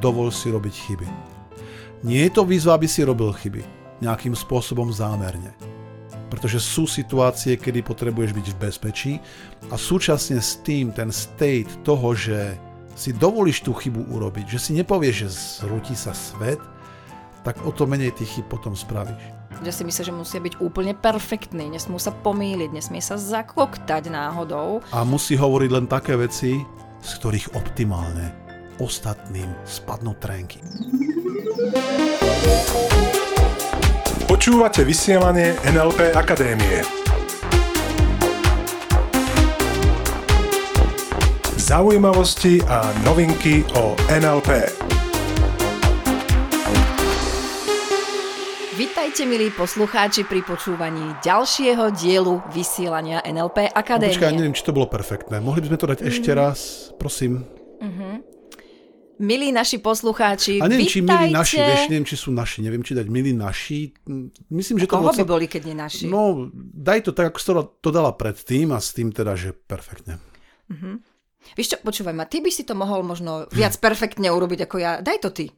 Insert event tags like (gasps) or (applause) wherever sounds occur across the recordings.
dovol si robiť chyby. Nie je to výzva, aby si robil chyby. Nejakým spôsobom zámerne. Pretože sú situácie, kedy potrebuješ byť v bezpečí a súčasne s tým ten state toho, že si dovolíš tú chybu urobiť, že si nepovieš, že zrúti sa svet, tak o to menej tých chyb potom spravíš že si myslí, že musia byť úplne perfektní, nesmú sa pomýliť, nesmie sa zakoktať náhodou. A musí hovoriť len také veci, z ktorých optimálne ostatným spadnú trenky. Počúvate vysielanie NLP Akadémie. Zaujímavosti a novinky o NLP. Vítajte, milí poslucháči, pri počúvaní ďalšieho dielu vysielania NLP Akadémie. Počkaj, neviem, či to bolo perfektné. Mohli by sme to dať mm-hmm. ešte raz, prosím. Milí naši poslucháči, A neviem, vítajte. či milí naši, vieš, neviem, či sú naši, neviem, či dať milí naši. Myslím, že to Koho by boli, keď nie naši? No, daj to tak, ako si to dala predtým a s tým teda, že perfektne. Mm-hmm. Víš čo, počúvaj ma, ty by si to mohol možno viac perfektne urobiť ako ja. Daj to ty.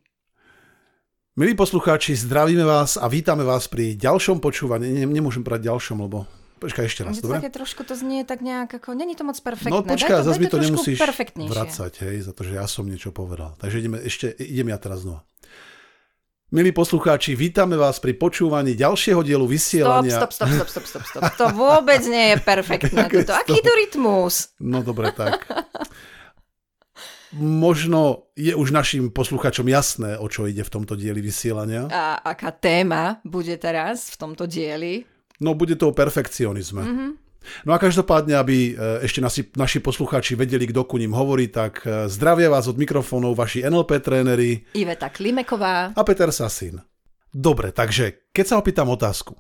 Milí poslucháči, zdravíme vás a vítame vás pri ďalšom počúvaní. Ne, nemôžem brať ďalšom, lebo... Počkaj ešte raz, dobre? Také trošku to znie tak nejak ako... Není to moc perfektné. No počkaj, zase mi to nemusíš vracať, hej, za to, že ja som niečo povedal. Takže ideme, ešte, idem ja teraz znova. Milí poslucháči, vítame vás pri počúvaní ďalšieho dielu vysielania. Stop, stop, stop, stop, stop, stop. To vôbec nie je perfektné. (laughs) Toto. Aký to rytmus? No dobre, tak. možno je už našim posluchačom jasné, o čo ide v tomto dieli vysielania. A aká téma bude teraz v tomto dieli? No, bude to o perfekcionizme. Mm-hmm. No a každopádne, aby e, ešte nasi, naši poslucháči vedeli, kto ku ním hovorí, tak e, zdravia vás od mikrofónov vaši NLP tréneri Iveta Klimeková a Peter Sasin. Dobre, takže keď sa opýtam otázku,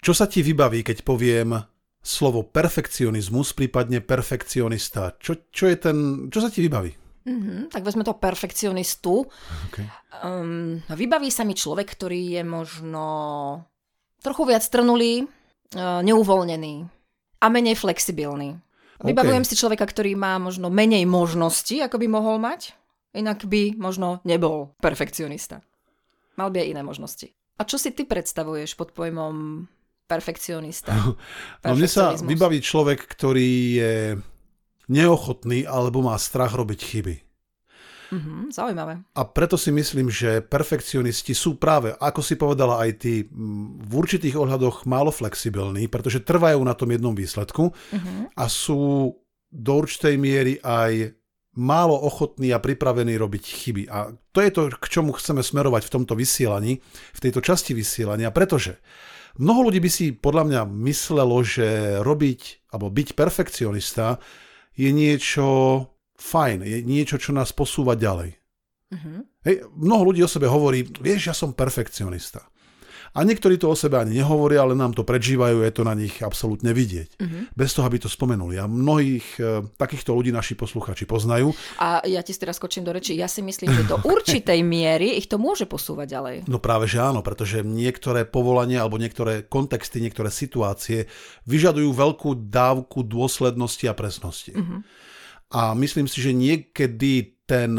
čo sa ti vybaví, keď poviem slovo perfekcionizmus, prípadne perfekcionista? Čo, čo, je ten, čo sa ti vybaví? Mm-hmm, tak vezme to perfekcionistu. Okay. Um, vybaví sa mi človek, ktorý je možno trochu viac trnulý, uh, neuvoľnený a menej flexibilný. Okay. Vybavujem si človeka, ktorý má možno menej možností, ako by mohol mať, inak by možno nebol perfekcionista. Mal by aj iné možnosti. A čo si ty predstavuješ pod pojmom perfekcionista? (laughs) No, mne sa vybaví človek, ktorý je neochotný alebo má strach robiť chyby. Mm-hmm, zaujímavé. A preto si myslím, že perfekcionisti sú práve, ako si povedala aj ty, v určitých ohľadoch málo flexibilní, pretože trvajú na tom jednom výsledku mm-hmm. a sú do určitej miery aj málo ochotní a pripravení robiť chyby. A to je to, k čomu chceme smerovať v tomto vysielaní, v tejto časti vysielania, pretože mnoho ľudí by si podľa mňa myslelo, že robiť alebo byť perfekcionista je niečo fajn, je niečo, čo nás posúva ďalej. Uh-huh. Hej, mnoho ľudí o sebe hovorí, vieš, ja som perfekcionista. A niektorí to o sebe ani nehovoria, ale nám to prežívajú, je to na nich absolútne vidieť. Uh-huh. Bez toho, aby to spomenuli. A mnohých e, takýchto ľudí naši posluchači poznajú. A ja ti teraz skočím do reči. Ja si myslím, že do (laughs) určitej miery ich to môže posúvať ďalej. No práve, že áno, pretože niektoré povolania alebo niektoré kontexty, niektoré situácie vyžadujú veľkú dávku dôslednosti a presnosti. Uh-huh. A myslím si, že niekedy ten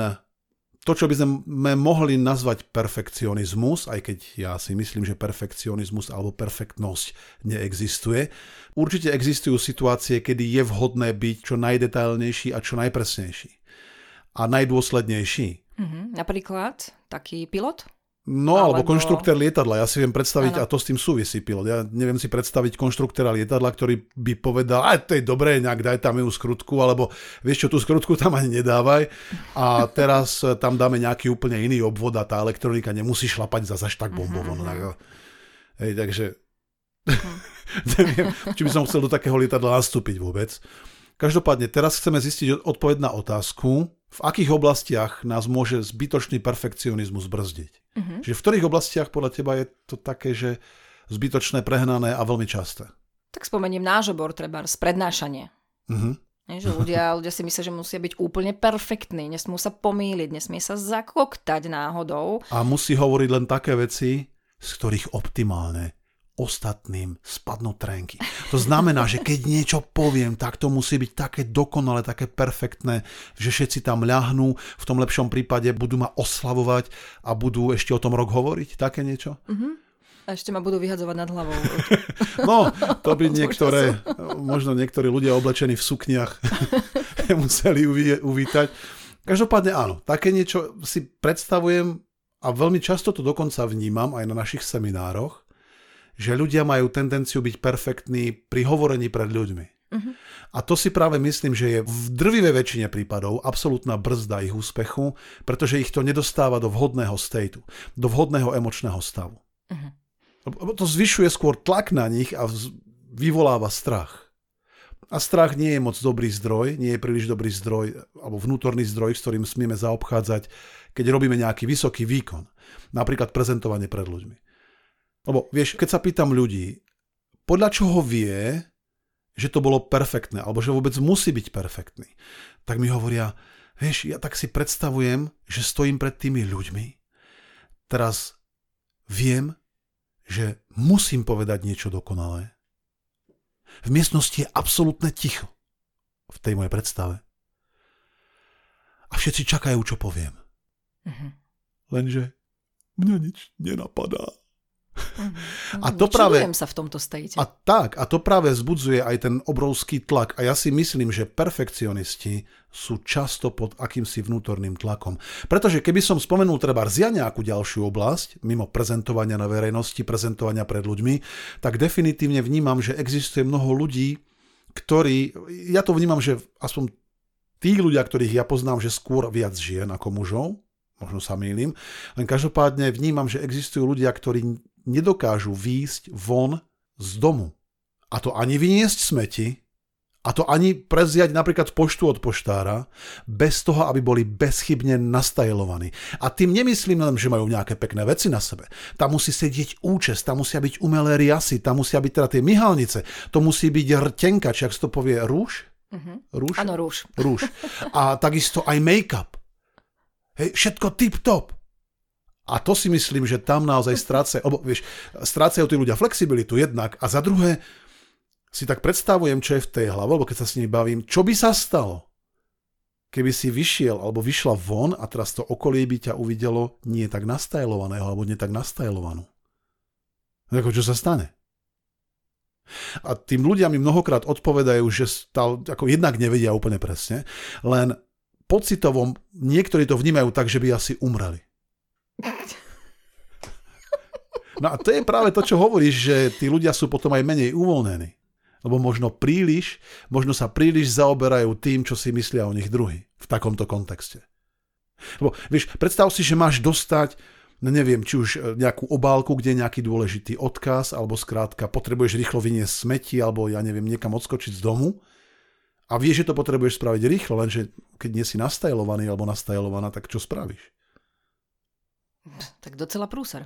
to, čo by sme mohli nazvať perfekcionizmus, aj keď ja si myslím, že perfekcionizmus alebo perfektnosť neexistuje, určite existujú situácie, kedy je vhodné byť čo najdetailnejší a čo najpresnejší. A najdôslednejší. Mm-hmm. Napríklad taký pilot? No, alebo, alebo konštruktér lietadla. Ja si viem predstaviť, ano. a to s tým súvisí pilot. Ja neviem si predstaviť konštruktéra lietadla, ktorý by povedal, aj to je dobré, nejak daj tam ju skrutku, alebo vieš čo, tú skrutku tam ani nedávaj a teraz tam dáme nejaký úplne iný obvod a tá elektronika nemusí šlapať zase až tak bombovo. Uh-huh. Hej, takže (laughs) neviem, či by som chcel do takého lietadla nastúpiť vôbec. Každopádne, teraz chceme zistiť odpoveď na otázku, v akých oblastiach nás môže zbytočný perfekcionizmus brzdiť. Uh-huh. Čiže v ktorých oblastiach podľa teba je to také, že zbytočné, prehnané a veľmi časté? Tak spomeniem nážobor, treba prednášanie. Uh-huh. Nie, že ľudia, (laughs) ľudia si myslia, že musia byť úplne perfektní, nesmú sa pomýliť, nesmie sa zakoktať náhodou. A musí hovoriť len také veci, z ktorých optimálne ostatným spadnú trenky. To znamená, že keď niečo poviem, tak to musí byť také dokonale, také perfektné, že všetci tam ľahnú, v tom lepšom prípade budú ma oslavovať a budú ešte o tom rok hovoriť, také niečo? Mm-hmm. A ešte ma budú vyhadzovať nad hlavou. (laughs) No, to by (laughs) niektoré, možno niektorí ľudia oblečení v sukniach (laughs) museli uvítať. Každopádne áno, také niečo si predstavujem a veľmi často to dokonca vnímam aj na našich seminároch, že ľudia majú tendenciu byť perfektní pri hovorení pred ľuďmi. Uh-huh. A to si práve myslím, že je v drvivej väčšine prípadov absolútna brzda ich úspechu, pretože ich to nedostáva do vhodného stateu, do vhodného emočného stavu. Uh-huh. To zvyšuje skôr tlak na nich a vyvoláva strach. A strach nie je moc dobrý zdroj, nie je príliš dobrý zdroj, alebo vnútorný zdroj, s ktorým smieme zaobchádzať, keď robíme nejaký vysoký výkon. Napríklad prezentovanie pred ľuďmi. Lebo vieš, keď sa pýtam ľudí, podľa čoho vie, že to bolo perfektné, alebo že vôbec musí byť perfektný, tak mi hovoria, vieš, ja tak si predstavujem, že stojím pred tými ľuďmi, teraz viem, že musím povedať niečo dokonalé. V miestnosti je absolútne ticho v tej mojej predstave. A všetci čakajú, čo poviem. Uh-huh. Lenže mňa nič nenapadá. Mm-hmm. A to práve... sa v tomto state. A tak, a to práve zbudzuje aj ten obrovský tlak. A ja si myslím, že perfekcionisti sú často pod akýmsi vnútorným tlakom. Pretože keby som spomenul treba ja nejakú ďalšiu oblasť, mimo prezentovania na verejnosti, prezentovania pred ľuďmi, tak definitívne vnímam, že existuje mnoho ľudí, ktorí, ja to vnímam, že aspoň tí ľudia, ktorých ja poznám, že skôr viac žien ako mužov, možno sa mýlim, len každopádne vnímam, že existujú ľudia, ktorí nedokážu výjsť von z domu. A to ani vyniesť smeti, a to ani preziať napríklad poštu od poštára, bez toho, aby boli bezchybne nastajlovaní. A tým nemyslím len, že majú nejaké pekné veci na sebe. Tam musí sedieť účes, tam musia byť umelé riasy, tam musia byť teda tie myhalnice, to musí byť rtenka, či ak to povie, rúž? Uh-huh. Rúž? Áno, rúž. Rúž. A takisto aj make-up. Hej, všetko tip-top. A to si myslím, že tam naozaj strácajú, obo, vieš, strácajú tí ľudia flexibilitu jednak a za druhé si tak predstavujem, čo je v tej hlave, lebo keď sa s nimi bavím, čo by sa stalo, keby si vyšiel alebo vyšla von a teraz to okolie by ťa uvidelo nie tak nastajlovaného alebo nie tak nastajlovanú. Ako čo sa stane? A tým ľudia mi mnohokrát odpovedajú, že stále, ako jednak nevedia úplne presne, len pocitovom niektorí to vnímajú tak, že by asi umreli. No a to je práve to, čo hovoríš, že tí ľudia sú potom aj menej uvoľnení. Lebo možno príliš, možno sa príliš zaoberajú tým, čo si myslia o nich druhý v takomto kontexte. Lebo vieš, predstav si, že máš dostať, no neviem, či už e, nejakú obálku, kde je nejaký dôležitý odkaz, alebo skrátka potrebuješ rýchlo vyniesť smeti, alebo ja neviem, niekam odskočiť z domu a vieš, že to potrebuješ spraviť rýchlo, lenže keď nie si nastajlovaný alebo nastajlovaná, tak čo spravíš? Tak docela prúser.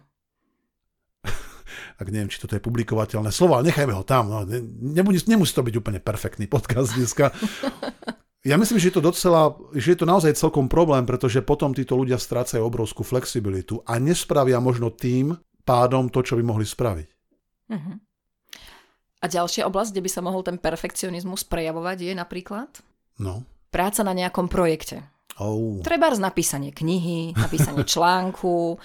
tak neviem, či toto je publikovateľné slovo, ale nechajme ho tam. No, nemusí, nemusí to byť úplne perfektný podcast dneska. Ja myslím, že je to docela, že je to naozaj celkom problém, pretože potom títo ľudia strácajú obrovskú flexibilitu a nespravia možno tým pádom to, čo by mohli spraviť. Uh-huh. A ďalšia oblasť, kde by sa mohol ten perfekcionizmus prejavovať, je napríklad? No. Práca na nejakom projekte. Oh. Treba z napísanie knihy, napísanie (laughs) článku.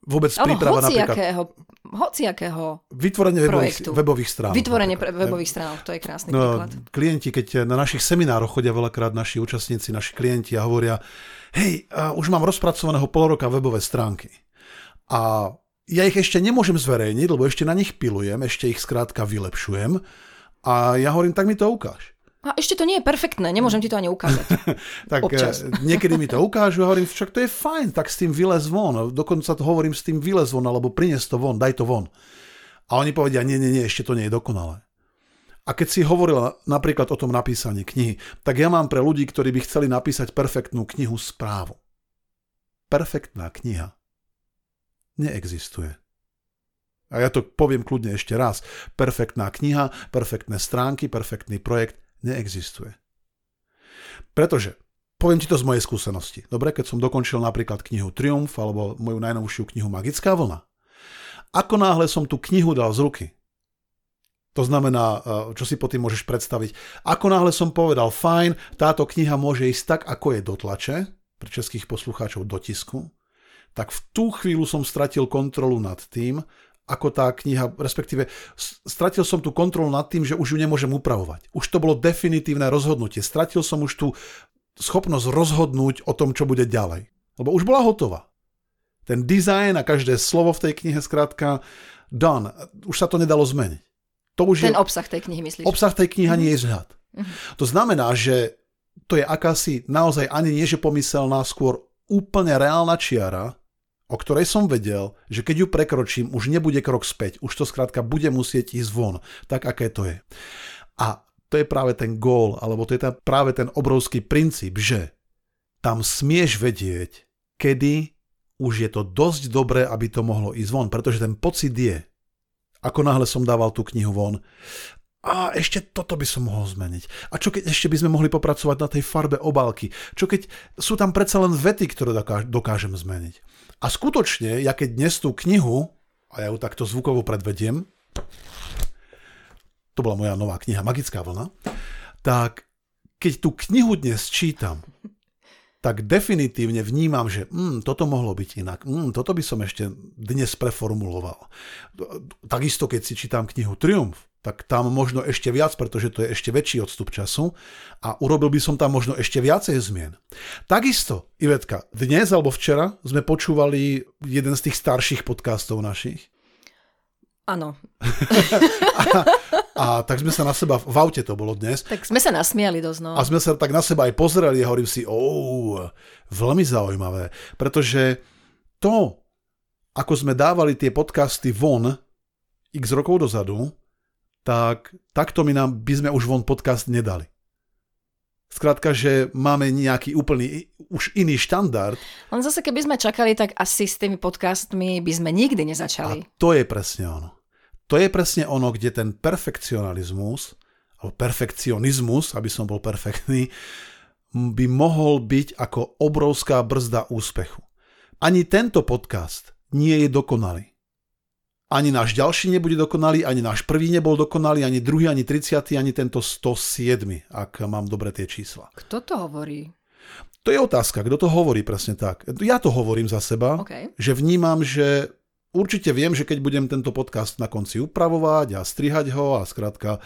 Vôbec príprava napríklad... hociakého Vytvorenie webových, webových strán. Vytvorenie pre, webových strán, to je krásny no, príklad. Klienti, keď na našich seminároch chodia veľakrát naši účastníci, naši klienti a hovoria, hej, uh, už mám rozpracovaného pol roka webové stránky. A ja ich ešte nemôžem zverejniť, lebo ešte na nich pilujem, ešte ich skrátka vylepšujem. A ja hovorím, tak mi to ukáž. A ešte to nie je perfektné, nemôžem ti to ani ukázať. (laughs) tak Občas. Eh, niekedy mi to ukážu a hovorím, však to je fajn, tak s tým vylez von. Dokonca to hovorím s tým vylez von, alebo prines to von, daj to von. A oni povedia, nie, nie, nie, ešte to nie je dokonalé. A keď si hovorila napríklad o tom napísaní knihy, tak ja mám pre ľudí, ktorí by chceli napísať perfektnú knihu správu. Perfektná kniha neexistuje. A ja to poviem kľudne ešte raz. Perfektná kniha, perfektné stránky, perfektný projekt neexistuje. Pretože, poviem ti to z mojej skúsenosti. Dobre, keď som dokončil napríklad knihu Triumf alebo moju najnovšiu knihu Magická vlna. Ako náhle som tú knihu dal z ruky To znamená, čo si po tým môžeš predstaviť. Ako náhle som povedal, fajn, táto kniha môže ísť tak, ako je do tlače, pre českých poslucháčov do tisku, tak v tú chvíľu som stratil kontrolu nad tým, ako tá kniha, respektíve stratil som tú kontrolu nad tým, že už ju nemôžem upravovať. Už to bolo definitívne rozhodnutie. Stratil som už tú schopnosť rozhodnúť o tom, čo bude ďalej. Lebo už bola hotová. Ten dizajn a každé slovo v tej knihe skrátka done. Už sa to nedalo zmeniť. To už Ten je, obsah tej knihy, myslíš? Obsah tej knihy mm-hmm. nie je zhľad. Mm-hmm. To znamená, že to je akási naozaj ani nie, že pomyselná, skôr úplne reálna čiara, o ktorej som vedel, že keď ju prekročím, už nebude krok späť. Už to skrátka bude musieť ísť von. Tak, aké to je. A to je práve ten gól, alebo to je tá, práve ten obrovský princíp, že tam smieš vedieť, kedy už je to dosť dobré, aby to mohlo ísť von, pretože ten pocit je, ako náhle som dával tú knihu von. A ešte toto by som mohol zmeniť. A čo keď ešte by sme mohli popracovať na tej farbe obálky? Čo keď sú tam predsa len vety, ktoré dokážem zmeniť? A skutočne, ja keď dnes tú knihu, a ja ju takto zvukovo predvediem, to bola moja nová kniha Magická vlna, tak keď tú knihu dnes čítam, tak definitívne vnímam, že mm, toto mohlo byť inak. Mm, toto by som ešte dnes preformuloval. Takisto, keď si čítam knihu Triumf, tak tam možno ešte viac, pretože to je ešte väčší odstup času a urobil by som tam možno ešte viacej zmien. Takisto, Ivetka, dnes alebo včera sme počúvali jeden z tých starších podcastov našich. Áno. (laughs) a, a tak sme sa na seba, v aute to bolo dnes. Tak sme sa nasmiali dosť, no. A sme sa tak na seba aj pozreli a hovorím si, oh, veľmi zaujímavé. Pretože to, ako sme dávali tie podcasty von x rokov dozadu, tak takto my nám, by sme už von podcast nedali. Skrátka, že máme nejaký úplný, už iný štandard. Len zase, keby sme čakali, tak asi s tými podcastmi by sme nikdy nezačali. A to je presne ono. To je presne ono, kde ten perfekcionalizmus, alebo perfekcionizmus, aby som bol perfektný, by mohol byť ako obrovská brzda úspechu. Ani tento podcast nie je dokonalý. Ani náš ďalší nebude dokonalý, ani náš prvý nebol dokonalý, ani druhý, ani 30, ani tento 107, ak mám dobre tie čísla. Kto to hovorí? To je otázka, kto to hovorí presne tak. Ja to hovorím za seba, okay. že vnímam, že Určite viem, že keď budem tento podcast na konci upravovať a strihať ho a skrátka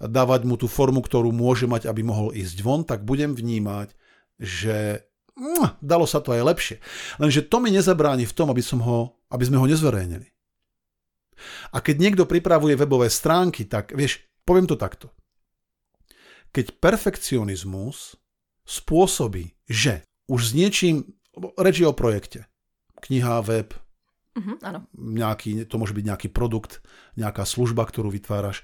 dávať mu tú formu, ktorú môže mať, aby mohol ísť von, tak budem vnímať, že mm, dalo sa to aj lepšie. Lenže to mi nezabráni v tom, aby, som ho, aby sme ho nezverejnili. A keď niekto pripravuje webové stránky, tak vieš, poviem to takto. Keď perfekcionizmus spôsobí, že už s niečím, reči o projekte, kniha, web, Uh-huh, áno. Nejaký, to môže byť nejaký produkt, nejaká služba, ktorú vytváraš.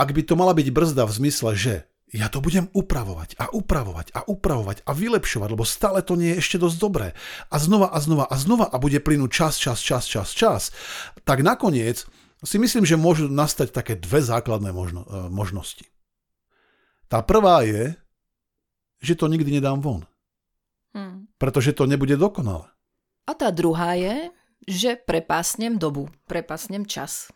Ak by to mala byť brzda v zmysle, že ja to budem upravovať a upravovať a upravovať a vylepšovať, lebo stále to nie je ešte dosť dobré. A znova a znova a znova a bude plynúť čas, čas, čas, čas, čas. Tak nakoniec si myslím, že môžu nastať také dve základné možno, e, možnosti. Tá prvá je, že to nikdy nedám von. Hmm. Pretože to nebude dokonalé. A tá druhá je, že prepásnem dobu, prepásnem čas.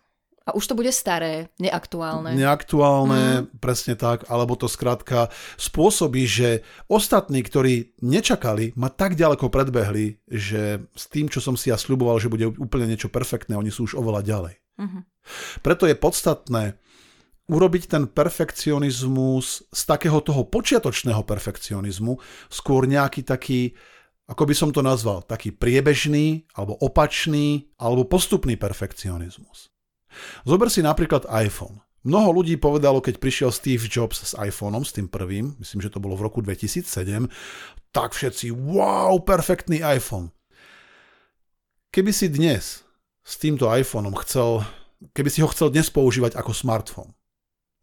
A už to bude staré, neaktuálne. Neaktuálne, mm. presne tak, alebo to skrátka spôsobí, že ostatní, ktorí nečakali, ma tak ďaleko predbehli, že s tým, čo som si ja sľuboval, že bude úplne niečo perfektné, oni sú už oveľa ďalej. Mm-hmm. Preto je podstatné urobiť ten perfekcionizmus z takého toho počiatočného perfekcionizmu skôr nejaký taký ako by som to nazval, taký priebežný, alebo opačný, alebo postupný perfekcionizmus. Zober si napríklad iPhone. Mnoho ľudí povedalo, keď prišiel Steve Jobs s iPhoneom, s tým prvým, myslím, že to bolo v roku 2007, tak všetci, wow, perfektný iPhone. Keby si dnes s týmto iPhoneom chcel, keby si ho chcel dnes používať ako smartphone,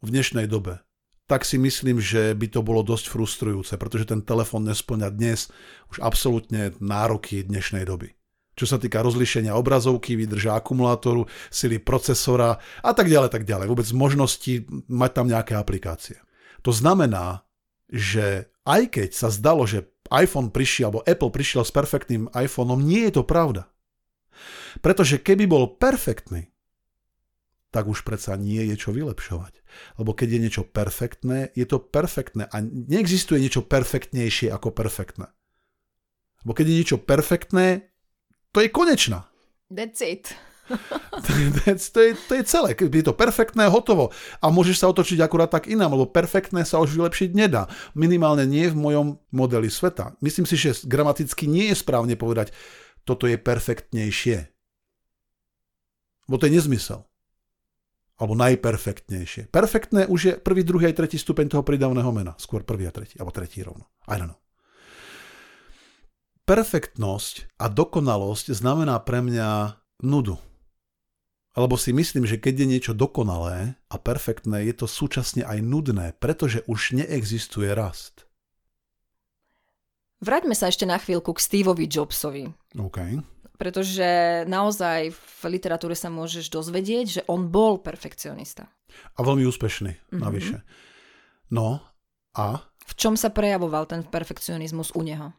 v dnešnej dobe, tak si myslím, že by to bolo dosť frustrujúce, pretože ten telefón nesplňa dnes už absolútne nároky dnešnej doby. Čo sa týka rozlišenia obrazovky, výdrža akumulátoru, sily procesora a tak ďalej, tak ďalej. Vôbec možnosti mať tam nejaké aplikácie. To znamená, že aj keď sa zdalo, že iPhone prišiel, alebo Apple prišiel s perfektným iPhoneom, nie je to pravda. Pretože keby bol perfektný, tak už predsa nie je čo vylepšovať. Lebo keď je niečo perfektné, je to perfektné a neexistuje niečo perfektnejšie ako perfektné. Lebo keď je niečo perfektné, to je konečná. That's it. (laughs) to, je, to je celé. Je to perfektné, hotovo. A môžeš sa otočiť akurát tak inám, lebo perfektné sa už vylepšiť nedá. Minimálne nie v mojom modeli sveta. Myslím si, že gramaticky nie je správne povedať, toto je perfektnejšie. Bo to je nezmysel alebo najperfektnejšie. Perfektné už je prvý, druhý aj tretí stupeň toho pridavného mena. Skôr prvý a tretí, alebo tretí rovno. I don't know. Perfektnosť a dokonalosť znamená pre mňa nudu. Alebo si myslím, že keď je niečo dokonalé a perfektné, je to súčasne aj nudné, pretože už neexistuje rast. Vráťme sa ešte na chvíľku k Steveovi Jobsovi. Okay pretože naozaj v literatúre sa môžeš dozvedieť, že on bol perfekcionista. A veľmi úspešný, mm-hmm. navyše. No a? V čom sa prejavoval ten perfekcionizmus u neho?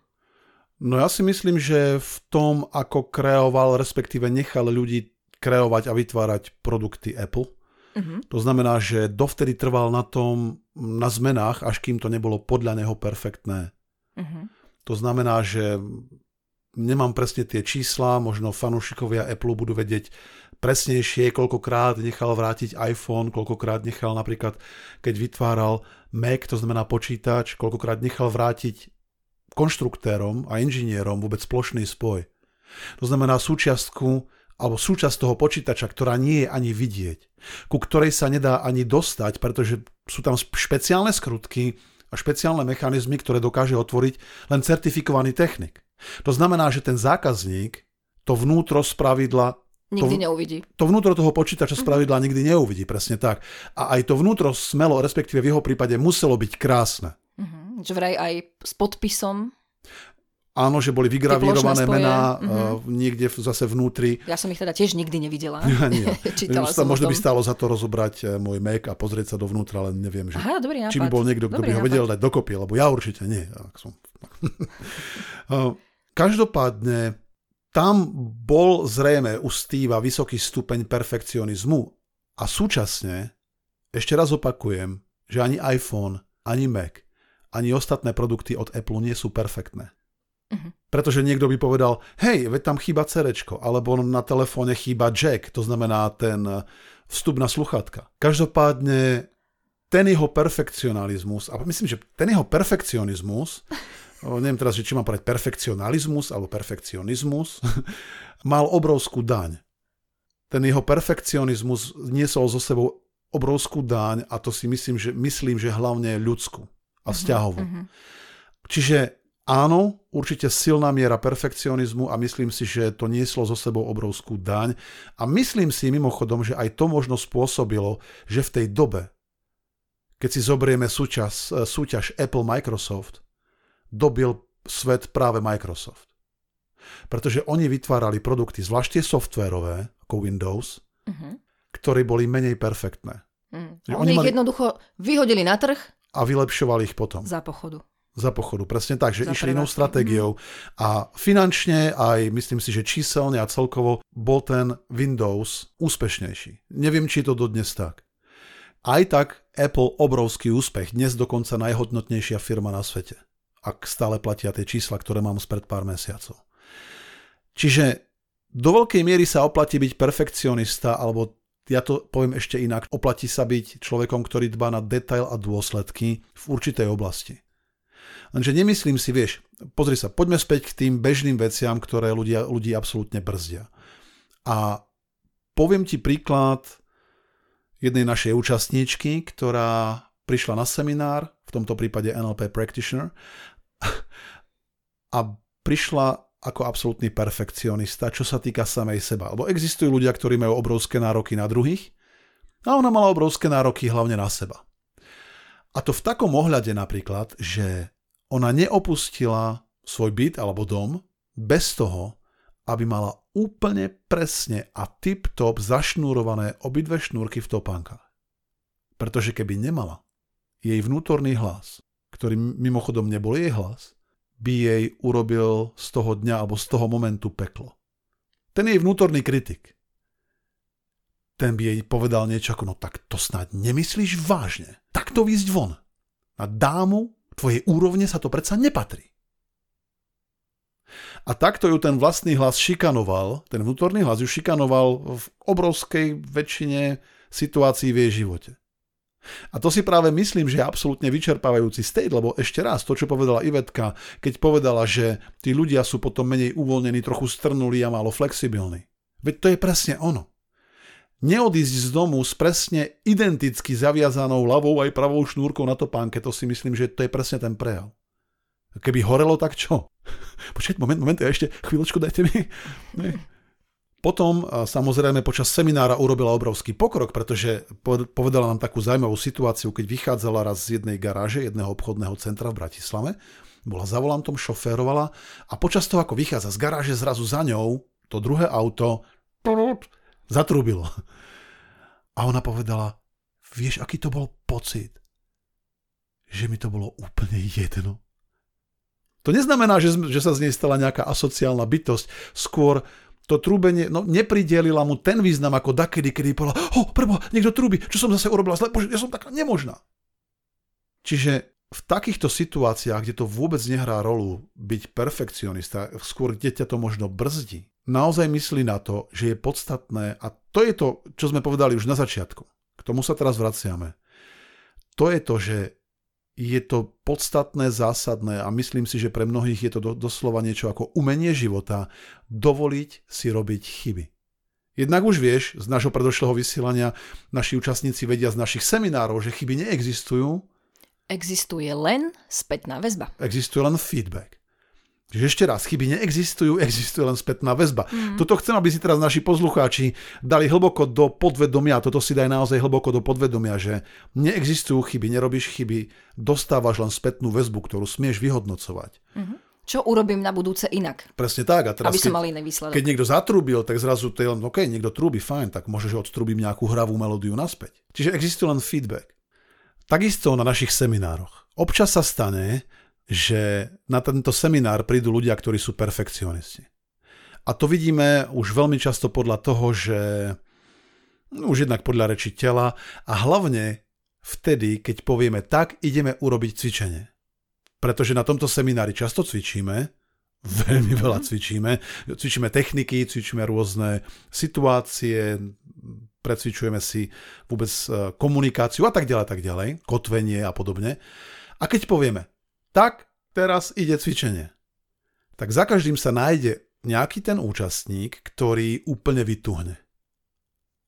No ja si myslím, že v tom, ako kreoval, respektíve nechal ľudí kreovať a vytvárať produkty Apple. Mm-hmm. To znamená, že dovtedy trval na tom, na zmenách, až kým to nebolo podľa neho perfektné. Mm-hmm. To znamená, že nemám presne tie čísla, možno fanúšikovia Apple budú vedieť presnejšie, koľkokrát nechal vrátiť iPhone, koľkokrát nechal napríklad, keď vytváral Mac, to znamená počítač, koľkokrát nechal vrátiť konštruktérom a inžinierom vôbec plošný spoj. To znamená súčiastku alebo súčasť toho počítača, ktorá nie je ani vidieť, ku ktorej sa nedá ani dostať, pretože sú tam špeciálne skrutky a špeciálne mechanizmy, ktoré dokáže otvoriť len certifikovaný technik. To znamená, že ten zákazník to vnútro z pravidla Nikdy to, neuvidí. To vnútro toho počítača z mhm. pravidla mm-hmm. nikdy neuvidí, presne tak. A aj to vnútro smelo, respektíve v jeho prípade, muselo byť krásne. Mm-hmm. Že vraj aj s podpisom. Áno, že boli vygravírované mená mm-hmm. uh, niekde zase vnútri. Ja som ich teda tiež nikdy nevidela. (laughs) Ja, nie. (laughs) Čítala som možno by stálo za to rozobrať uh, môj Mac a pozrieť sa dovnútra, ale neviem, že Aha, dobrý nápad. či by bol niekto, kto by ho vedel dať dokopy, lebo ja určite nie. Som... uh, (laughs) Každopádne tam bol zrejme u Steva vysoký stupeň perfekcionizmu a súčasne, ešte raz opakujem, že ani iPhone, ani Mac, ani ostatné produkty od Apple nie sú perfektné. Uh-huh. Pretože niekto by povedal, hej, veď tam chýba cerečko, alebo na telefóne chýba jack, to znamená ten vstup na sluchatka. Každopádne ten jeho perfekcionalizmus, a myslím, že ten jeho perfekcionizmus (laughs) neviem teraz, či mám povedať perfekcionalizmus alebo perfekcionizmus, (laughs) mal obrovskú daň. Ten jeho perfekcionizmus niesol zo sebou obrovskú daň a to si myslím, že, myslím, že hlavne ľudskú a vzťahovú. Uh-huh. Čiže áno, určite silná miera perfekcionizmu a myslím si, že to nieslo zo sebou obrovskú daň a myslím si mimochodom, že aj to možno spôsobilo, že v tej dobe, keď si zobrieme súťaž, súťaž Apple Microsoft, dobil svet práve Microsoft. Pretože oni vytvárali produkty, zvlášť tie softverové, ako Windows, uh-huh. ktoré boli menej perfektné. Uh-huh. Oni, oni ich mali... jednoducho vyhodili na trh a vylepšovali ich potom. Za pochodu. Za pochodu, presne tak, že Za išli inou stratégiou. A finančne, aj myslím si, že číselne a celkovo bol ten Windows úspešnejší. Neviem, či je to dodnes tak. Aj tak Apple obrovský úspech, dnes dokonca najhodnotnejšia firma na svete ak stále platia tie čísla, ktoré mám spred pár mesiacov. Čiže do veľkej miery sa oplatí byť perfekcionista, alebo ja to poviem ešte inak, oplatí sa byť človekom, ktorý dba na detail a dôsledky v určitej oblasti. Lenže nemyslím si, vieš, pozri sa, poďme späť k tým bežným veciam, ktoré ľudia, ľudí absolútne brzdia. A poviem ti príklad jednej našej účastníčky, ktorá prišla na seminár, v tomto prípade NLP Practitioner, (laughs) a prišla ako absolútny perfekcionista, čo sa týka samej seba. Lebo existujú ľudia, ktorí majú obrovské nároky na druhých a ona mala obrovské nároky hlavne na seba. A to v takom ohľade napríklad, že ona neopustila svoj byt alebo dom bez toho, aby mala úplne presne a tip-top zašnúrované obidve šnúrky v topánkach. Pretože keby nemala, jej vnútorný hlas, ktorý mimochodom nebol jej hlas, by jej urobil z toho dňa alebo z toho momentu peklo. Ten jej vnútorný kritik. ten by jej povedal niečo ako, no tak to snáď nemyslíš vážne. Tak to výjsť von. Na dámu tvojej úrovne sa to predsa nepatrí. A takto ju ten vlastný hlas šikanoval, ten vnútorný hlas ju šikanoval v obrovskej väčšine situácií v jej živote. A to si práve myslím, že je absolútne vyčerpávajúci state, lebo ešte raz, to, čo povedala Ivetka, keď povedala, že tí ľudia sú potom menej uvoľnení, trochu strnulí a málo flexibilní. Veď to je presne ono. Neodísť z domu s presne identicky zaviazanou ľavou aj pravou šnúrkou na topánke, to si myslím, že to je presne ten prejav. Keby horelo, tak čo? (laughs) Počkajte, moment, moment, ja ešte chvíľočku dajte mi. (laughs) Potom samozrejme počas seminára urobila obrovský pokrok, pretože povedala nám takú zaujímavú situáciu, keď vychádzala raz z jednej garáže, jedného obchodného centra v Bratislave, bola za volantom, šoférovala a počas toho, ako vychádza z garáže, zrazu za ňou to druhé auto zatrúbilo. A ona povedala, vieš, aký to bol pocit? Že mi to bolo úplne jedno. To neznamená, že, že sa z nej stala nejaká asociálna bytosť. Skôr to trúbenie, no nepridelila mu ten význam ako dakedy, kedy povedala, ho, prebo, niekto trúbi, čo som zase urobila zle, bože, ja som taká nemožná. Čiže v takýchto situáciách, kde to vôbec nehrá rolu byť perfekcionista, skôr kde to možno brzdí, naozaj myslí na to, že je podstatné, a to je to, čo sme povedali už na začiatku, k tomu sa teraz vraciame, to je to, že je to podstatné, zásadné a myslím si, že pre mnohých je to do, doslova niečo ako umenie života, dovoliť si robiť chyby. Jednak už vieš, z nášho predošlého vysielania naši účastníci vedia z našich seminárov, že chyby neexistujú. Existuje len spätná väzba. Existuje len feedback. Čiže ešte raz, chyby neexistujú, (laughs) existuje len spätná väzba. Mm. Toto chcem, aby si teraz naši poslucháči dali hlboko do podvedomia, toto si daj naozaj hlboko do podvedomia, že neexistujú chyby, nerobíš chyby, dostávaš len spätnú väzbu, ktorú smieš vyhodnocovať. Mm-hmm. Čo urobím na budúce inak? Presne tak. A teraz, aby som mal iný výsledok. Keď niekto zatrúbil, tak zrazu to je len, OK, niekto trúbi, fajn, tak môžeš odtrúbiť nejakú hravú melódiu naspäť. Čiže existuje len feedback. Takisto na našich seminároch. Občas sa stane, že na tento seminár prídu ľudia, ktorí sú perfekcionisti. A to vidíme už veľmi často podľa toho, že no, už jednak podľa reči tela a hlavne vtedy, keď povieme tak, ideme urobiť cvičenie. Pretože na tomto seminári často cvičíme, veľmi veľa mhm. cvičíme. Cvičíme techniky, cvičíme rôzne situácie, precvičujeme si vôbec e, komunikáciu a tak ďalej, tak ďalej, kotvenie a podobne. A keď povieme, tak teraz ide cvičenie. Tak za každým sa nájde nejaký ten účastník, ktorý úplne vytuhne.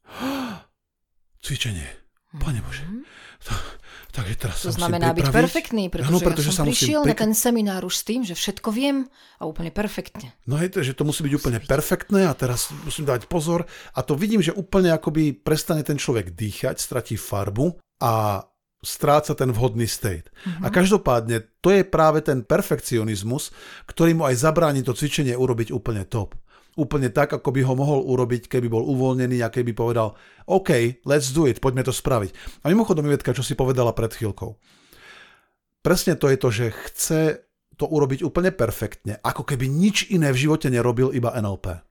(gasps) Cvičenie. Pane Bože. To, takže teraz to sa znamená byť perfektný, pretože, ano, pretože ja som prišiel prik... na ten seminár už s tým, že všetko viem a úplne perfektne. No je to, že to musí byť úplne perfektné a teraz musím dať pozor a to vidím, že úplne akoby prestane ten človek dýchať, stratí farbu a stráca ten vhodný state. Mm-hmm. A každopádne to je práve ten perfekcionizmus, ktorý mu aj zabráni to cvičenie urobiť úplne top. Úplne tak, ako by ho mohol urobiť, keby bol uvoľnený a keby povedal OK, let's do it, poďme to spraviť. A mimochodom, Ivetka, čo si povedala pred chvíľkou. Presne to je to, že chce to urobiť úplne perfektne, ako keby nič iné v živote nerobil, iba NLP.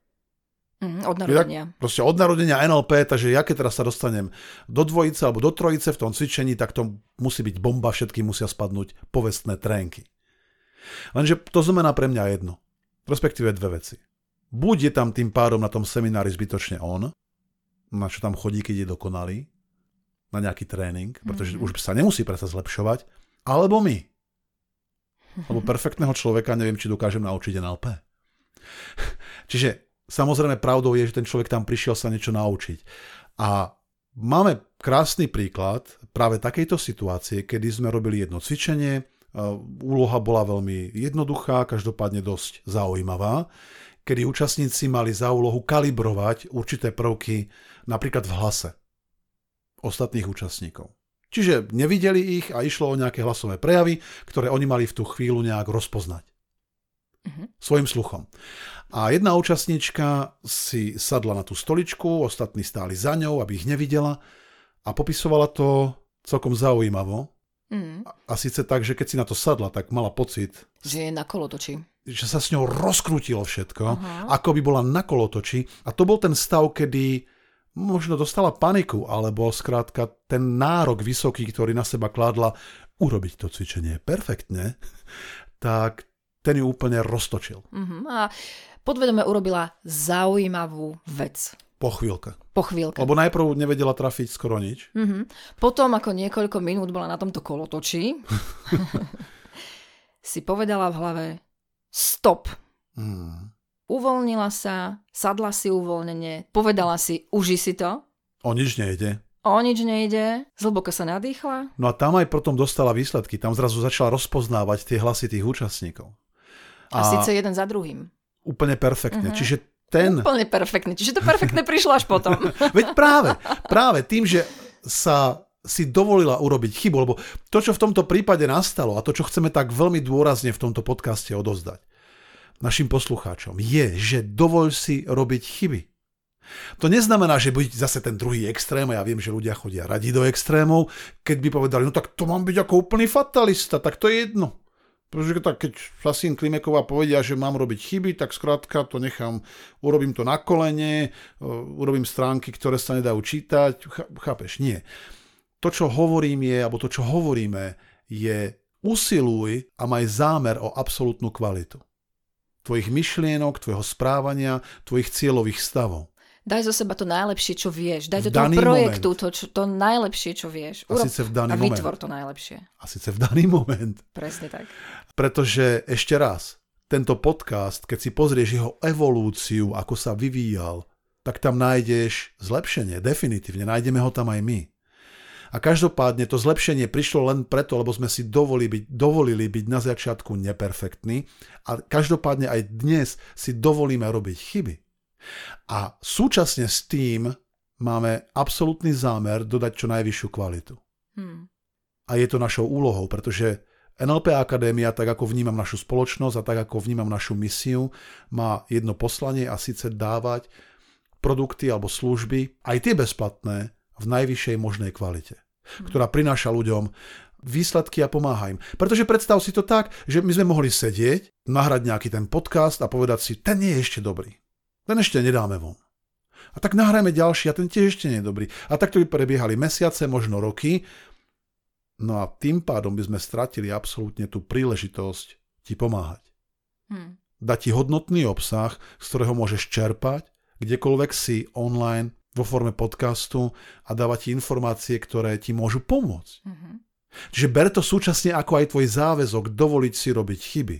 Mm, od narodenia. Ja, proste od narodenia NLP, takže ja keď teraz sa dostanem do dvojice alebo do trojice v tom cvičení, tak to musí byť bomba, všetky musia spadnúť povestné trénky. Lenže to znamená pre mňa jedno, respektíve dve veci. Buď je tam tým pádom na tom seminári zbytočne on, na čo tam chodí, keď je dokonalý, na nejaký tréning, pretože mm-hmm. už sa nemusí predsa zlepšovať, alebo my. Lebo (laughs) perfektného človeka neviem, či dokážem naučiť NLP. (laughs) Čiže Samozrejme pravdou je, že ten človek tam prišiel sa niečo naučiť. A máme krásny príklad práve takejto situácie, kedy sme robili jedno cvičenie, úloha bola veľmi jednoduchá, každopádne dosť zaujímavá, kedy účastníci mali za úlohu kalibrovať určité prvky napríklad v hlase ostatných účastníkov. Čiže nevideli ich a išlo o nejaké hlasové prejavy, ktoré oni mali v tú chvíľu nejak rozpoznať. Uh-huh. Svojim sluchom. A jedna účastníčka si sadla na tú stoličku, ostatní stáli za ňou, aby ich nevidela a popisovala to celkom zaujímavo. Mm. A, a síce tak, že keď si na to sadla, tak mala pocit... Že je na kolotoči. Že sa s ňou rozkrútilo všetko, uh-huh. ako by bola na kolotoči. A to bol ten stav, kedy možno dostala paniku, alebo skrátka ten nárok vysoký, ktorý na seba kladla urobiť to cvičenie perfektne, (laughs) tak ten ju úplne roztočil. Uh-huh. A podvedome urobila zaujímavú vec. Po chvíľke. Po chvíľke. Lebo najprv nevedela trafiť skoro nič. Uh-huh. Potom, ako niekoľko minút bola na tomto kolotoči, (laughs) si povedala v hlave stop. Mm. Uvoľnila sa, sadla si uvoľnenie, povedala si, uži si to. O nič nejde. O nič nejde, zhlboko sa nadýchla. No a tam aj potom dostala výsledky, tam zrazu začala rozpoznávať tie hlasy tých účastníkov. A, a síce jeden za druhým. Úplne perfektne. Uh-huh. Čiže ten... Úplne perfektne. Čiže to perfektne prišlo až potom. (laughs) Veď práve, práve tým, že sa si dovolila urobiť chybu, lebo to, čo v tomto prípade nastalo a to, čo chceme tak veľmi dôrazne v tomto podcaste odozdať našim poslucháčom, je, že dovol si robiť chyby. To neznamená, že byť zase ten druhý extrém, a ja viem, že ľudia chodia radi do extrémov, keď by povedali, no tak to mám byť ako úplný fatalista, tak to je jedno. Pretože tak, keď Fasín Klimeková povedia, že mám robiť chyby, tak skrátka to nechám, urobím to na kolene, urobím stránky, ktoré sa nedajú čítať, chápeš? Nie. To, čo hovorím je, alebo to, čo hovoríme, je usiluj a maj zámer o absolútnu kvalitu. Tvojich myšlienok, tvojho správania, tvojich cieľových stavov. Daj zo seba to najlepšie, čo vieš. Daj do toho projektu to, čo, to najlepšie, čo vieš. Urob, a síce v daný a vytvor moment. to najlepšie. A síce v daný moment. Presne tak. Pretože ešte raz, tento podcast, keď si pozrieš jeho evolúciu, ako sa vyvíjal, tak tam nájdeš zlepšenie, definitívne. Nájdeme ho tam aj my. A každopádne to zlepšenie prišlo len preto, lebo sme si dovolili byť, dovolili byť na začiatku neperfektní a každopádne aj dnes si dovolíme robiť chyby. A súčasne s tým máme absolútny zámer dodať čo najvyššiu kvalitu. Hmm. A je to našou úlohou, pretože NLP Akadémia, tak ako vnímam našu spoločnosť a tak ako vnímam našu misiu, má jedno poslanie a síce dávať produkty alebo služby, aj tie bezplatné, v najvyššej možnej kvalite, hmm. ktorá prináša ľuďom výsledky a pomáha im. Pretože predstav si to tak, že my sme mohli sedieť, nahrať nejaký ten podcast a povedať si, ten nie je ešte dobrý. Ten ešte nedáme von. A tak nahrajme ďalší a ten tiež ešte nie je dobrý. A takto by prebiehali mesiace, možno roky. No a tým pádom by sme stratili absolútne tú príležitosť ti pomáhať. Hmm. Dať ti hodnotný obsah, z ktorého môžeš čerpať, kdekoľvek si online vo forme podcastu a dávať ti informácie, ktoré ti môžu pomôcť. Mm-hmm. Čiže ber to súčasne ako aj tvoj záväzok dovoliť si robiť chyby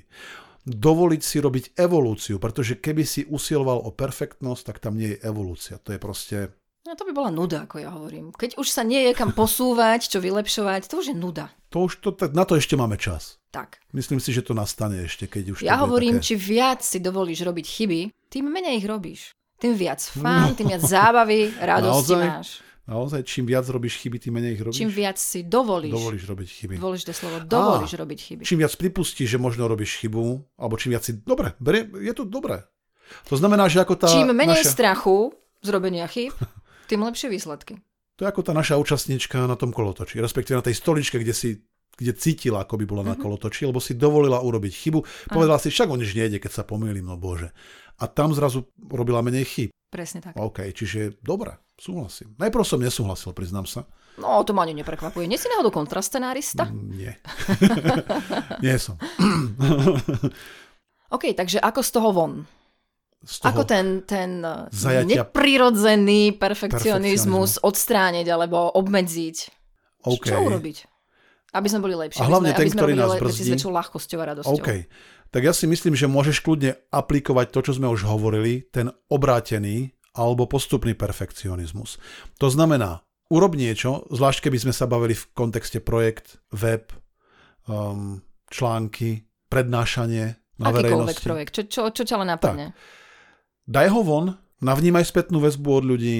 dovoliť si robiť evolúciu, pretože keby si usiloval o perfektnosť, tak tam nie je evolúcia. To je proste... No to by bola nuda, ako ja hovorím. Keď už sa nie je kam posúvať, čo vylepšovať, to už je nuda. To už to, na to ešte máme čas. Tak. Myslím si, že to nastane ešte, keď už... Ja hovorím, také... či viac si dovolíš robiť chyby, tým menej ich robíš. Tým viac fán, no. tým viac zábavy, (laughs) radosti Naozaj? máš. Naozaj, čím viac robíš chyby, tým menej ich robíš? Čím viac si dovolíš. Dovolíš robiť chyby. Dôležité slovo, dovolíš Á, robiť chyby. Čím viac pripustíš, že možno robíš chybu, alebo čím viac si... Dobre, berie, je to dobré. To znamená, že ako tá Čím menej naša... strachu z robenia chyb, (laughs) tým lepšie výsledky. To je ako tá naša účastníčka na tom kolotoči, respektíve na tej stoličke, kde si kde cítila, ako by bola na mhm. kolotoči, lebo si dovolila urobiť chybu. Povedala si, však o nič nejde, keď sa pomýlim, no bože. A tam zrazu robila menej chyb. Presne tak. OK, čiže dobre. Súhlasím. Najprv som nesúhlasil, priznám sa. No, to ma ani neprekvapuje. Nie si náhodou kontrascenárista? Mm, nie. (laughs) nie som. OK, takže ako z toho von? Z toho ako ten, ten zajatia... neprirodzený perfekcionizmus odstrániť alebo obmedziť? Okay. Čo urobiť? Aby sme boli lepší. A hlavne aby sme, ten, ktorý nás brzdí. ľahkosťou a radosťou. OK. Tak ja si myslím, že môžeš kľudne aplikovať to, čo sme už hovorili, ten obrátený alebo postupný perfekcionizmus. To znamená, urob niečo, zvlášť keby sme sa bavili v kontexte projekt, web, um, články, prednášanie na Akýkoľvek verejnosti. projekt, čo, čo, čo ťa len napadne. Tak. Daj ho von, navnímaj spätnú väzbu od ľudí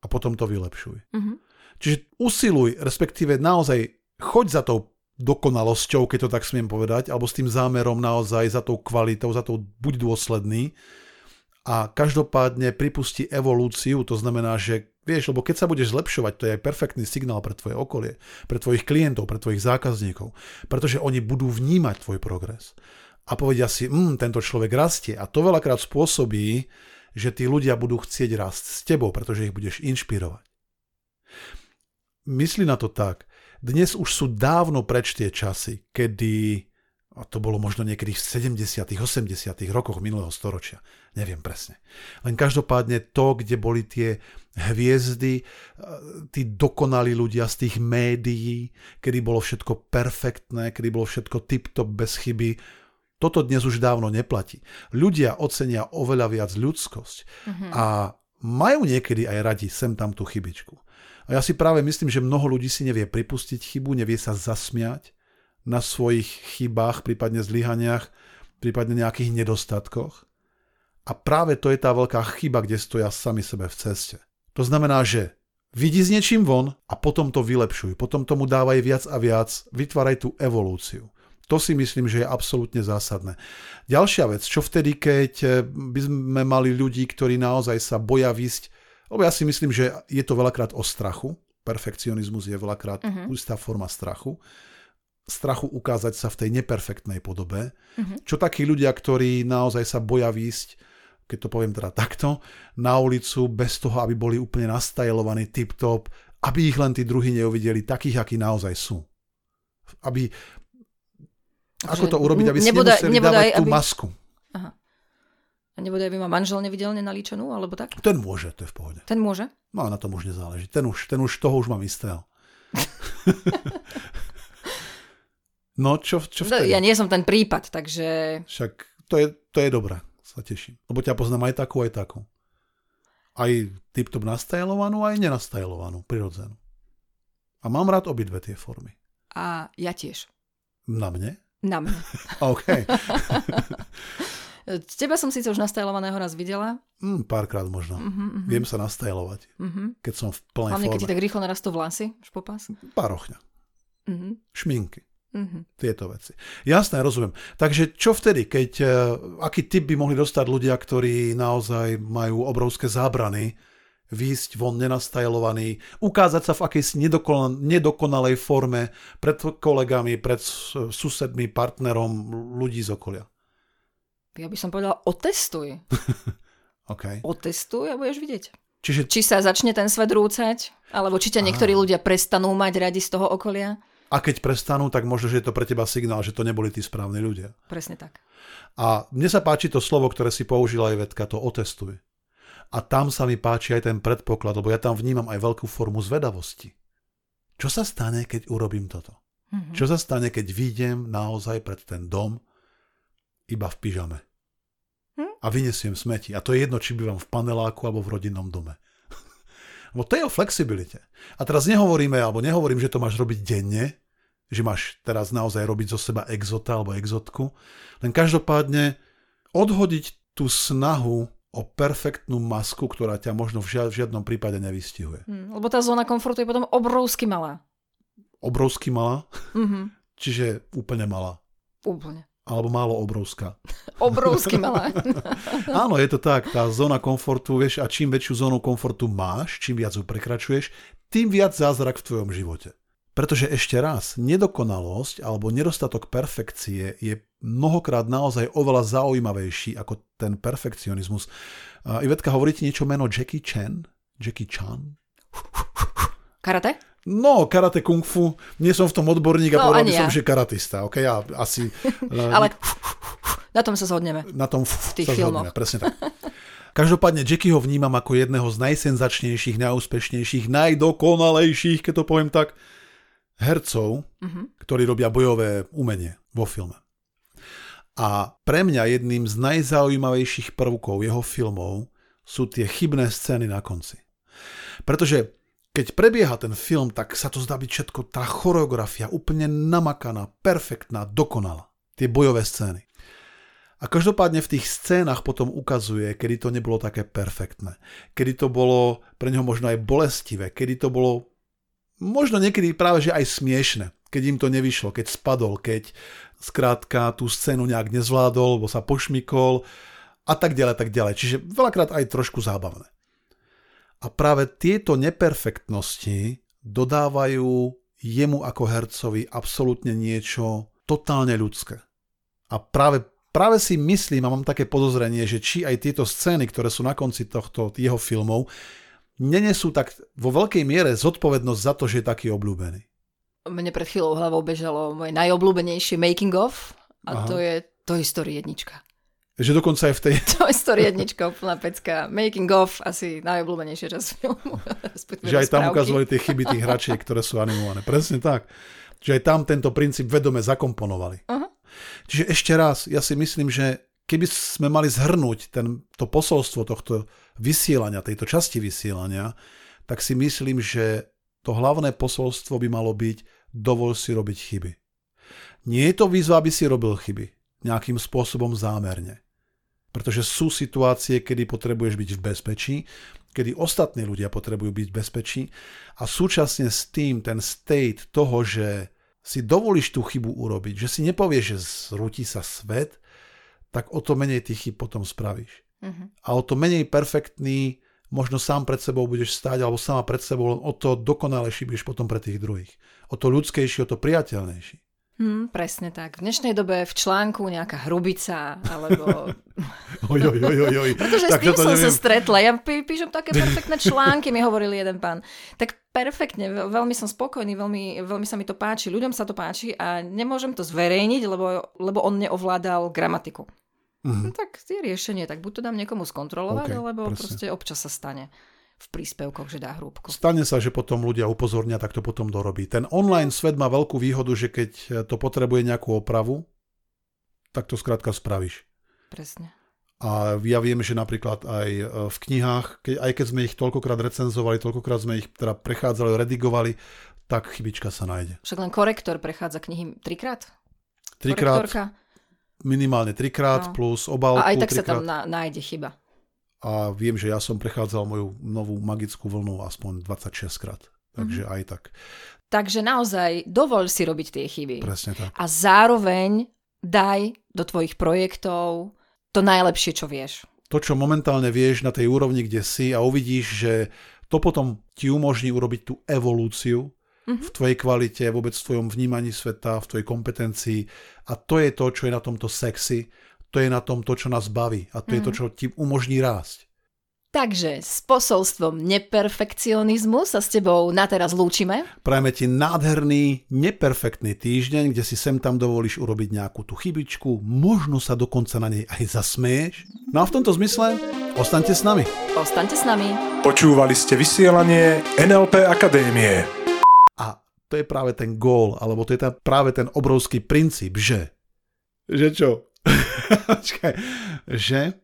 a potom to vylepšuj. Uh-huh. Čiže usiluj, respektíve naozaj choď za tou dokonalosťou, keď to tak smiem povedať, alebo s tým zámerom naozaj za tou kvalitou, za tou buď dôsledný a každopádne pripustí evolúciu, to znamená, že vieš, lebo keď sa budeš zlepšovať, to je aj perfektný signál pre tvoje okolie, pre tvojich klientov, pre tvojich zákazníkov, pretože oni budú vnímať tvoj progres a povedia si, mm, tento človek rastie a to veľakrát spôsobí, že tí ľudia budú chcieť rásť s tebou, pretože ich budeš inšpirovať. Myslí na to tak. Dnes už sú dávno preč tie časy, kedy a to bolo možno niekedy v 70 80 rokoch minulého storočia. Neviem presne. Len každopádne to, kde boli tie hviezdy, tí dokonalí ľudia z tých médií, kedy bolo všetko perfektné, kedy bolo všetko tip-top bez chyby, toto dnes už dávno neplatí. Ľudia ocenia oveľa viac ľudskosť mm-hmm. a majú niekedy aj radi sem tam tú chybičku. A ja si práve myslím, že mnoho ľudí si nevie pripustiť chybu, nevie sa zasmiať, na svojich chybách, prípadne zlyhaniach, prípadne nejakých nedostatkoch. A práve to je tá veľká chyba, kde stoja sami sebe v ceste. To znamená, že vidí s niečím von a potom to vylepšuj, potom tomu dávaj viac a viac, vytváraj tú evolúciu. To si myslím, že je absolútne zásadné. Ďalšia vec, čo vtedy, keď by sme mali ľudí, ktorí naozaj sa boja vysť, lebo ja si myslím, že je to veľakrát o strachu, perfekcionizmus je veľakrát uh-huh. istá forma strachu, strachu ukázať sa v tej neperfektnej podobe. Mm-hmm. Čo takí ľudia, ktorí naozaj sa boja výjsť, keď to poviem teda takto, na ulicu bez toho, aby boli úplne nastajlovaní tip-top, aby ich len tí druhí neuvideli takých, akí naozaj sú. Aby... Ako to urobiť, aby ste nemuseli nebodaj, dávať tú aby... masku. Aha. A nebude, aby ma manžel nevidel nenalíčenú, alebo tak? Ten môže, to je v pohode. Ten môže? No, na tom už nezáleží. Ten už, ten už toho už mám istého. (laughs) No, čo, čo vtedy? Ja nie som ten prípad, takže... Však to je, to je dobré, sa teším. Lebo ťa poznám aj takú, aj takú. Aj tip-top nastajlovanú, aj nenastajlovanú, prirodzenú. A mám rád obidve tie formy. A ja tiež. Na mne? Na mne. (laughs) OK. (laughs) Teba som síce už nastajlovaného raz videla. Mm, párkrát možno. Uh-huh, uh-huh. Viem sa nastajlovať, uh-huh. keď som v plnej Hlavne, forme. keď ti tak rýchlo narastú vlasy, špopas. Párochňa. Uh-huh. Šminky. Mm-hmm. Tieto veci. Jasné, rozumiem. Takže čo vtedy, keď, uh, aký typ by mohli dostať ľudia, ktorí naozaj majú obrovské zábrany, výjsť von nenastajlovaný, ukázať sa v akejsi nedokon- nedokonalej forme pred kolegami, pred susedmi, partnerom, ľudí z okolia? Ja by som povedala, otestuj. (laughs) okay. Otestuj a budeš vidieť. Čiže... Či sa začne ten svet rúcať, alebo či ťa niektorí ľudia prestanú mať radi z toho okolia. A keď prestanú, tak možno, že je to pre teba signál, že to neboli tí správni ľudia. Presne tak. A mne sa páči to slovo, ktoré si použila aj Vedka, to otestuj. A tam sa mi páči aj ten predpoklad, lebo ja tam vnímam aj veľkú formu zvedavosti. Čo sa stane, keď urobím toto? Mm-hmm. Čo sa stane, keď vyjdem naozaj pred ten dom iba v pyžame? Hm? A vyniesiem smeti. A to je jedno, či bývam v paneláku alebo v rodinnom dome. Lebo (laughs) to je o flexibilite. A teraz nehovoríme, alebo nehovorím, že to máš robiť denne, že máš teraz naozaj robiť zo seba exota alebo exotku. Len každopádne odhodiť tú snahu o perfektnú masku, ktorá ťa možno v žiadnom prípade nevystihuje. Hmm, lebo tá zóna komfortu je potom obrovsky malá. Obrovsky malá? Mm-hmm. (laughs) Čiže úplne malá. Úplne. Alebo málo obrovská. (laughs) Obrovsky malá. (laughs) Áno, je to tak. Tá zóna komfortu, vieš, a čím väčšiu zónu komfortu máš, čím viac ju prekračuješ, tým viac zázrak v tvojom živote. Pretože ešte raz, nedokonalosť alebo nedostatok perfekcie je mnohokrát naozaj oveľa zaujímavejší ako ten perfekcionizmus. Ivetka, hovorí ti niečo meno Jackie Chan? Jackie Chan? Karate? No, karate kung fu, nie som v tom odborník a no, povedal by ja. som, že karatista. Okay, ja asi... (laughs) Ale na tom sa zhodneme. Na tom v tých sa filmoch. Zhodneme, presne tak. Každopádne Jackie ho vnímam ako jedného z najsenzačnejších, najúspešnejších, najdokonalejších, keď to poviem tak, hercov, uh-huh. ktorí robia bojové umenie vo filme. A pre mňa jedným z najzaujímavejších prvkov jeho filmov sú tie chybné scény na konci. Pretože keď prebieha ten film, tak sa to zdá byť všetko, tá choreografia úplne namakaná, perfektná, dokonalá. Tie bojové scény. A každopádne v tých scénach potom ukazuje, kedy to nebolo také perfektné. Kedy to bolo pre neho možno aj bolestivé, kedy to bolo možno niekedy práve že aj smiešne, keď im to nevyšlo, keď spadol, keď skrátka tú scénu nejak nezvládol, lebo sa pošmikol a tak ďalej, tak ďalej. Čiže veľakrát aj trošku zábavné. A práve tieto neperfektnosti dodávajú jemu ako hercovi absolútne niečo totálne ľudské. A práve práve si myslím a mám také podozrenie, že či aj tieto scény, ktoré sú na konci tohto jeho filmov, nenesú tak vo veľkej miere zodpovednosť za to, že je taký obľúbený. Mne pred chvíľou hlavou bežalo moje najobľúbenejšie making of a Aha. to je Toy Story jednička. Že dokonca aj v tej... Toy Story jednička, úplná pecka. Making of, asi najobľúbenejšia časť filmu. (laughs) že aj tam ukazovali tie chyby tých hračiek, ktoré sú animované. Presne tak. Že aj tam tento princíp vedome zakomponovali. Uh-huh. Čiže ešte raz, ja si myslím, že keby sme mali zhrnúť ten, to posolstvo tohto vysielania, tejto časti vysielania, tak si myslím, že to hlavné posolstvo by malo byť dovol si robiť chyby. Nie je to výzva, aby si robil chyby nejakým spôsobom zámerne. Pretože sú situácie, kedy potrebuješ byť v bezpečí, kedy ostatní ľudia potrebujú byť v bezpečí a súčasne s tým ten state toho, že si dovolíš tú chybu urobiť, že si nepovieš, že zrúti sa svet, tak o to menej tých chyb potom spravíš. Uh-huh. A o to menej perfektný možno sám pred sebou budeš stáť, alebo sama pred sebou, len o to dokonalejší budeš potom pre tých druhých. O to ľudskejší, o to priateľnejší. Hmm, presne tak. V dnešnej dobe v článku nejaká hrubica, alebo... (laughs) oj, oj, oj, oj, oj. Pretože tak s tým som neviem. sa stretla. Ja pí, píšem také perfektné články, mi hovoril jeden pán. Tak perfektne, veľmi som spokojný, veľmi, veľmi sa mi to páči, ľuďom sa to páči a nemôžem to zverejniť, lebo, lebo on neovládal gramatiku. Mm-hmm. No tak je riešenie, tak buď to dám niekomu skontrolovať, okay, alebo presne. proste občas sa stane v príspevkoch, že dá hrúbku. Stane sa, že potom ľudia upozornia, tak to potom dorobí. Ten online svet má veľkú výhodu, že keď to potrebuje nejakú opravu, tak to skrátka spravíš. Presne. A ja viem, že napríklad aj e, v knihách, keď, aj keď sme ich toľkokrát recenzovali, toľkokrát sme ich teda prechádzali, redigovali, tak chybička sa nájde. Však len korektor prechádza knihy trikrát? Trikrát. Minimálne trikrát no. plus obálku. A aj tak trikrát. sa tam nájde chyba a viem, že ja som prechádzal moju novú magickú vlnu aspoň 26 krát. Takže mm-hmm. aj tak. Takže naozaj dovol si robiť tie chyby. Presne tak. A zároveň daj do tvojich projektov to najlepšie, čo vieš. To, čo momentálne vieš na tej úrovni, kde si a uvidíš, že to potom ti umožní urobiť tú evolúciu mm-hmm. v tvojej kvalite, vôbec v tvojom vnímaní sveta, v tvojej kompetencii. A to je to, čo je na tomto sexy to je na tom to, čo nás baví a to mm. je to, mhm. čo ti umožní rásť. Takže s posolstvom neperfekcionizmu sa s tebou na teraz lúčime. Prajeme ti nádherný, neperfektný týždeň, kde si sem tam dovolíš urobiť nejakú tú chybičku, možno sa dokonca na nej aj zasmieš. No a v tomto zmysle, ostaňte s nami. Ostaňte s nami. Počúvali ste vysielanie NLP Akadémie. A to je práve ten gól, alebo to je tá, práve ten obrovský princíp, že... Že čo? (laughs) že?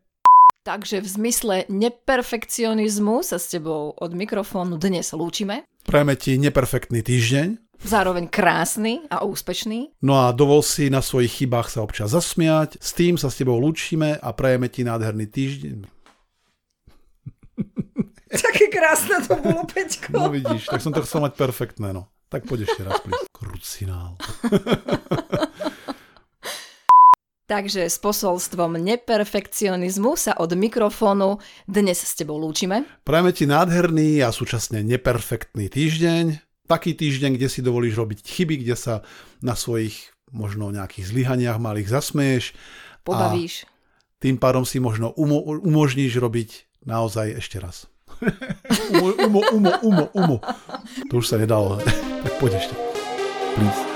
Takže v zmysle neperfekcionizmu sa s tebou od mikrofónu dnes lúčime. Prajeme ti neperfektný týždeň. Zároveň krásny a úspešný. No a dovol si na svojich chybách sa občas zasmiať. S tým sa s tebou lúčime a prajeme ti nádherný týždeň. (laughs) Také krásne to bolo, Peťko. No vidíš, tak som to chcel mať perfektné, no. Tak poď ešte raz, please. Krucinál. (laughs) Takže s posolstvom neperfekcionizmu sa od mikrofónu dnes s tebou lúčime. Prajeme ti nádherný a súčasne neperfektný týždeň. Taký týždeň, kde si dovolíš robiť chyby, kde sa na svojich možno nejakých zlyhaniach malých zasmeješ. Pobavíš. A tým pádom si možno umo- umožníš robiť naozaj ešte raz. (laughs) umo, umo, umo, umo, umo. To už sa nedalo. tak poď ešte. Please.